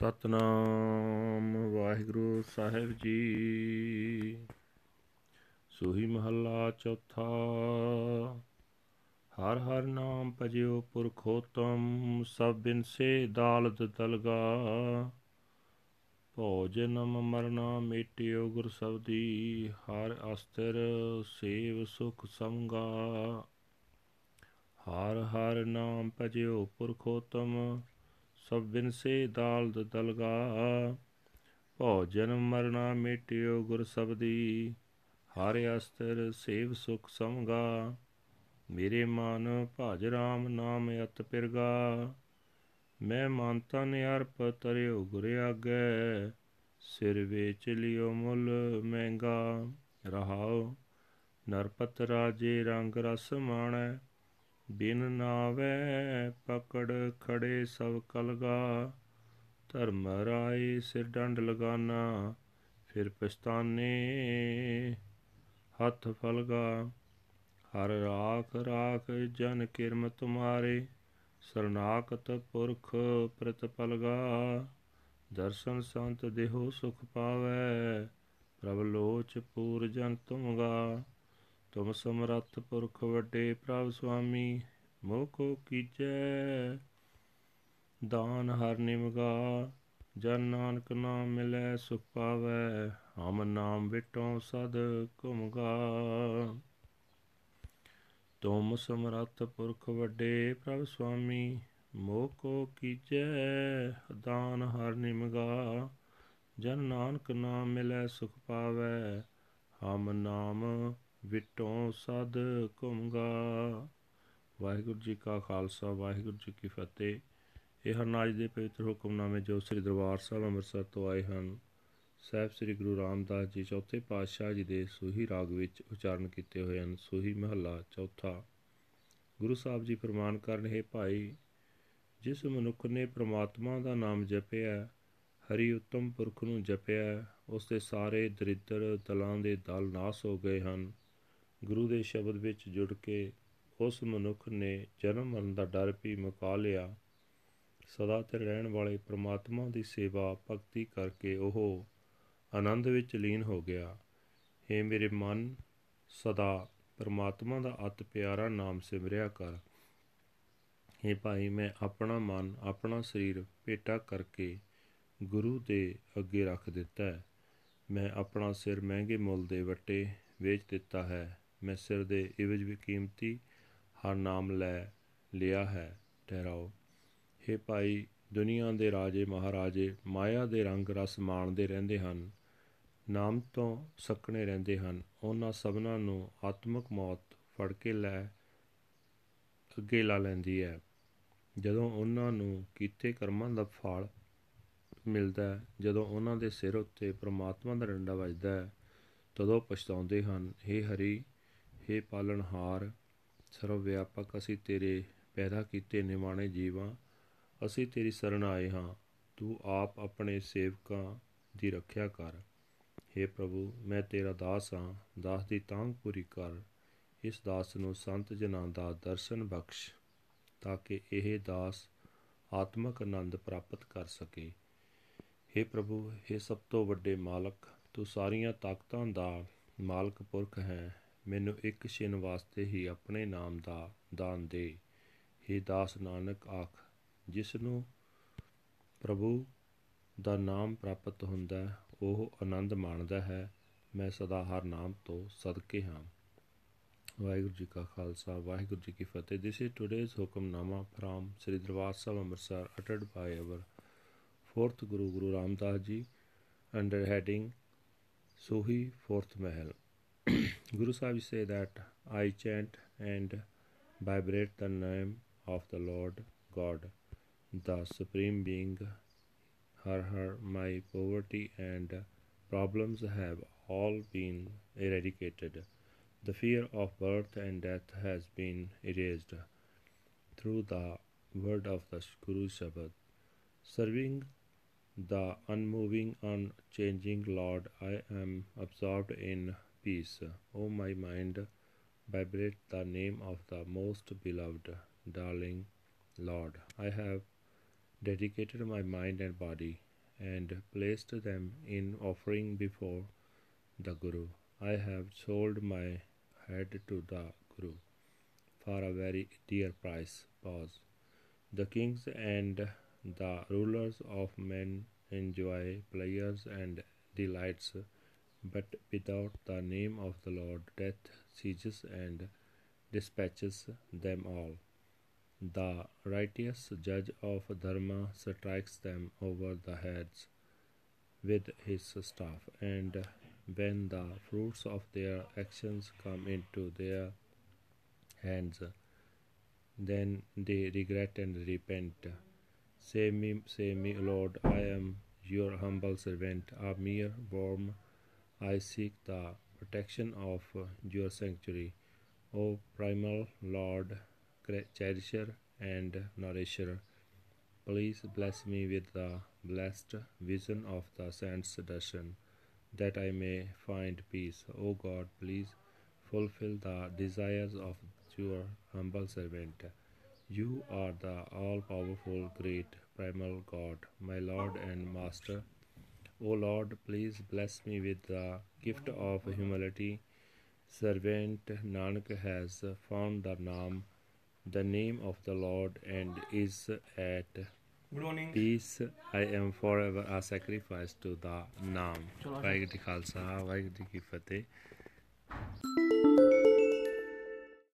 ਸਤਨਾਮ ਵਾਹਿਗੁਰੂ ਸਾਹਿਬ ਜੀ। ਸੋਹੀ ਮਹੱਲਾ ਚੌਥਾ। ਹਰ ਹਰ ਨਾਮ ਭਜਿਓ ਪੁਰਖੋਤਮ, ਸਭ ਬਿਨ ਸੇ ਦਾਲਤ ਦਲਗਾ ਭੋਜਨਮ ਮਰਨਾ ਮੇਟਿਓ ਗੁਰ ਸਬਦੀ, ਹਰ ਅਸਤਰ ਸੇਵ ਸੁਖ ਸੰਗਾ। ਹਰ ਹਰ ਨਾਮ ਭਜਿਓ ਪੁਰਖੋਤਮ ਸਭ ਬਿਨ ਸੇ ਦਾਲ ਦਲਗਾ ਭੋਜਨ ਮਰਨਾ ਮਿਟਿਓ ਗੁਰ ਸਬਦੀ, ਹਰ ਅਸਤਰ ਸੇਵ ਸੁਖ ਸਮਗਾ। ਮੇਰੇ ਮਨ ਭਜ ਰਾਮ ਨਾਮ ਅਤ ਪਿਰਗਾ। ਮੈਂ ਮਾਨਤਾ ਨੇ ਅਰਪ ਤਰਿਓ ਗੁਰ ਆਗੇ, ਸਿਰ ਵੇਚ ਲਿਓ ਮੁੱਲ ਮਹਿੰਗਾ। ਰਹਾਓ ਨਰਪਤ ਰਾਜੇ ਰੰਗ ਰਸ ਮਾਣੈ ਬਿਨ ਨਾਵੇ ਪਕੜ ਖੜੇ ਸਭ ਕਲਗਾ। ਧਰਮ ਰਾਏ ਸਿਰ ਡੰਡ ਲਗਾਨਾ, ਫਿਰ ਪਛਤਾਨੇ ਹੱਥ ਫਲਗਾ। ਹਰ ਰਾਖ ਰਾਖ ਜਨ ਕਿਰਮ ਤੁਮਾਰੇ, ਸਰਨਾਕਤ ਪੁਰਖ ਪ੍ਰਤਪਲਗਾ ਦਰਸ਼ਨ ਸੰਤ ਦੇਹੋ ਸੁਖ ਪਾਵੇ, ਪ੍ਰਭ ਲੋਚ ਪੂਰ ਜਨ ਤੁਮਗਾ। ਤੁਮ ਸਮਰੱਥ ਪੁਰਖ ਵੱਡੇ ਪ੍ਰਭ ਸੁਆਮੀ ਮੋਹ ਕੋ ਕੀਜੈ। ਦਾਨ ਹਰ ਨਿਮਗਾ, ਜਨ ਨਾਨਕ ਨਾਮ ਮਿਲੈ, ਸੁਖ ਪਾਵੈ, ਹਮ ਨਾਮ ਵਿਟੋ ਸਦ ਘੁਮਗਾ। ਤੁਮ ਸਮਰੱਥ ਪੁਰਖ ਵੱਡੇ ਪ੍ਰਭ ਸੁਆਮੀ ਮੋਹ ਕੋ ਕੀਜੈ। ਦਾਨ ਹਰ ਨਿਮਗਾ, ਜਨ ਨਾਨਕ ਨਾਮ ਮਿਲੈ, ਸੁਖ ਪਾਵੈ, ਹਮ ਨਾਮ ਵਿਟੋਂ ਸਦ ਘੁੰਮਗਾ। ਵਾਹਿਗੁਰੂ ਜੀ ਕਾ ਖਾਲਸਾ, ਵਾਹਿਗੁਰੂ ਜੀ ਕੀ ਫਤਿਹ। ਇਹ ਹਰਨਾਜ ਦੇ ਪਵਿੱਤਰ ਹੁਕਮਨਾਮੇ ਜੋ ਸ੍ਰੀ ਦਰਬਾਰ ਸਾਹਿਬ ਅੰਮ੍ਰਿਤਸਰ ਤੋਂ ਆਏ ਹਨ। ਸਹਿਬ ਸ੍ਰੀ ਗੁਰੂ ਰਾਮਦਾਸ ਜੀ ਚੌਥੇ ਪਾਤਸ਼ਾਹ ਜੀ ਦੇ ਸੋਹੀ ਰਾਗ ਵਿੱਚ ਉਚਾਰਨ ਕੀਤੇ ਹੋਏ ਹਨ। ਸੋਹੀ ਮਹੱਲਾ ਚੌਥਾ। ਗੁਰੂ ਸਾਹਿਬ ਜੀ ਫਰਮਾਨ ਕਰਨ ਹੈ ਭਾਈ, ਜਿਸ ਮਨੁੱਖ ਨੇ ਪ੍ਰਮਾਤਮਾ ਦਾ ਨਾਮ ਜਪਿਆ, ਹਰੀ ਉੱਤਮ ਪੁਰਖ ਨੂੰ ਜਪਿਆ ਉਸ ਦੇ ਸਾਰੇ ਦਰਿਦਰ ਦਲਾਂ ਦੇ ਦਲ ਨਾਸ ਹੋ ਗਏ ਹਨ। ਗੁਰੂ ਦੇ ਸ਼ਬਦ ਵਿੱਚ ਜੁੜ ਕੇ ਉਸ ਮਨੁੱਖ ਨੇ ਜਨਮ ਮਰਨ ਦਾ ਡਰ ਵੀ ਮੁਕਾ ਲਿਆ। ਸਦਾ ਤੇ ਰਹਿਣ ਵਾਲੇ ਪ੍ਰਮਾਤਮਾ ਦੀ ਸੇਵਾ ਭਗਤੀ ਕਰਕੇ ਉਹ ਆਨੰਦ ਵਿੱਚ ਲੀਨ ਹੋ ਗਿਆ। हे ਮੇਰੇ ਮਨ, ਸਦਾ ਪ੍ਰਮਾਤਮਾ ਦਾ ਅਤ ਪਿਆਰਾ ਨਾਮ ਸਿਮਰਿਆ ਕਰ। हे ਭਾਈ, ਮੈਂ ਆਪਣਾ ਮਨ, ਆਪਣਾ ਸਰੀਰ ਭੇਟਾ ਕਰਕੇ ਗੁਰੂ ਦੇ ਅੱਗੇ ਰੱਖ ਦਿੱਤਾ ਹੈ। ਮੈਂ ਆਪਣਾ ਸਿਰ ਮਹਿੰਗੇ ਮੁੱਲ ਦੇ ਵੱਟੇ ਵੇਚ ਦਿੱਤਾ ਹੈ। ਮੈਂ ਸਿਰ ਦੇ ਇਵਜ ਵੀ ਕੀਮਤੀ ਹਰ ਨਾਮ ਲੈ ਲਿਆ ਹੈ, ਠਹਿਰਾਓ। हे ਭਾਈ, ਦੁਨੀਆ ਦੇ ਰਾਜੇ ਮਹਾਰਾਜੇ ਮਾਇਆ ਦੇ ਰੰਗ ਰਸ ਮਾਣਦੇ ਰਹਿੰਦੇ ਹਨ, ਨਾਮ ਤੋਂ ਸਕਣੇ ਰਹਿੰਦੇ ਹਨ। ਉਹਨਾਂ ਸਭਨਾਂ ਨੂੰ ਆਤਮਿਕ ਮੌਤ ਫੜ ਕੇ ਲੈ ਅੱਗੇ ਲਾ ਲੈਂਦੀ ਹੈ। ਜਦੋਂ ਉਹਨਾਂ ਨੂੰ ਕੀਤੇ ਕਰਮਾਂ ਦਾ ਫਲ ਮਿਲਦਾ ਜਦੋਂ ਉਹਨਾਂ ਦੇ ਸਿਰ ਉੱਤੇ ਪ੍ਰਮਾਤਮਾ ਦਾ ਡੰਡਾ ਵੱਜਦਾ ਹੈ, ਤਦੋਂ ਪਛਤਾਉਂਦੇ ਹਨ हे ਹਰੀ हे ਪਾਲਣਹਾਰ ਸਰਵ ਵਿਆਪਕ ਅਸੀਂ ਤੇਰੇ ਪੈਦਾ ਕੀਤੇ ਨਿਮਾਣੇ ਜੀਵਾਂ ਅਸੀਂ ਤੇਰੀ ਸ਼ਰਨ ਆਏ ਹਾਂ ਤੂੰ ਆਪ ਆਪਣੇ ਸੇਵਕਾਂ ਦੀ ਰੱਖਿਆ ਕਰ हे ਪ੍ਰਭੂ ਮੈਂ ਤੇਰਾ ਦਾਸ ਹਾਂ ਦਾਸ ਦੀ ਤਾਂਗ ਪੂਰੀ ਕਰ ਇਸ ਦਾਸ ਨੂੰ ਸੰਤ ਜਨਾਂ ਦਾ ਦਰਸ਼ਨ ਬਖਸ਼ ਤਾਂ ਕਿ ਇਹ ਦਾਸ ਆਤਮਿਕ ਆਨੰਦ ਪ੍ਰਾਪਤ ਕਰ ਸਕੇ हे ਪ੍ਰਭੂ हे ਸਭ ਤੋਂ ਵੱਡੇ ਮਾਲਕ ਤੂੰ ਸਾਰੀਆਂ ਤਾਕਤਾਂ ਦਾ ਮਾਲਕ ਪੁਰਖ ਹੈ ਮੈਨੂੰ ਇੱਕ ਛਿਨ ਵਾਸਤੇ ਹੀ ਆਪਣੇ ਨਾਮ ਦਾ ਦਾਨ ਦੇ। हे ਦਾਸ ਨਾਨਕ ਆਖ ਜਿਸ ਨੂੰ ਪ੍ਰਭੂ ਦਾ ਨਾਮ ਪ੍ਰਾਪਤ ਹੁੰਦਾ ਉਹ ਆਨੰਦ ਮਾਣਦਾ ਹੈ। ਮੈਂ ਸਦਾ ਹਰ ਨਾਮ ਤੋਂ ਸਦਕੇ ਹਾਂ। ਵਾਹਿਗੁਰੂ ਜੀ ਕਾ ਖਾਲਸਾ, ਵਾਹਿਗੁਰੂ ਜੀ ਕੀ ਫਤਿਹ। This is today's Hukamnama from Sri Darbar Sahib Amritsar ਅਟਟਡ by our fourth guru Guru Ramdas ji under heading Sohi fourth Mahal. Guru Sahib say that I chant and vibrate the name of the Lord God, the Supreme Being. Har Har, my poverty and problems have all been eradicated. The fear of birth and death has been erased through the word of the Guru Shabad. Serving the unmoving, unchanging Lord, I am absorbed in peace. O my mind, vibrate the name of the most beloved, darling Lord. I have dedicated my mind and body and placed them in offering before the Guru. I have sold my head to the Guru for a very dear price. Pause. The kings and the rulers of men enjoy pleasures and delights, but without the name of the Lord, death seizes and dispatches them all. The righteous judge of Dharma strikes them over the heads with his staff, and when the fruits of their actions come into their hands, then they regret and repent. Say me, say me, Lord, I am your humble servant, a mere worm. I seek the protection of uh, your sanctuary. O primal Lord, cherisher and nourisher, please bless me with the blessed vision of the saint's darshan, that I may find peace. O God, please fulfill the desires of your humble servant. You are the all powerful, great, primal God, my Lord and Master. O Lord, please bless me with the gift of humility. Servant Nanak has found the name, the name of the Lord, and is at peace. I am forever a sacrifice to the Naam. Vaheguru Khalsa, Vaheguru Ki Fateh.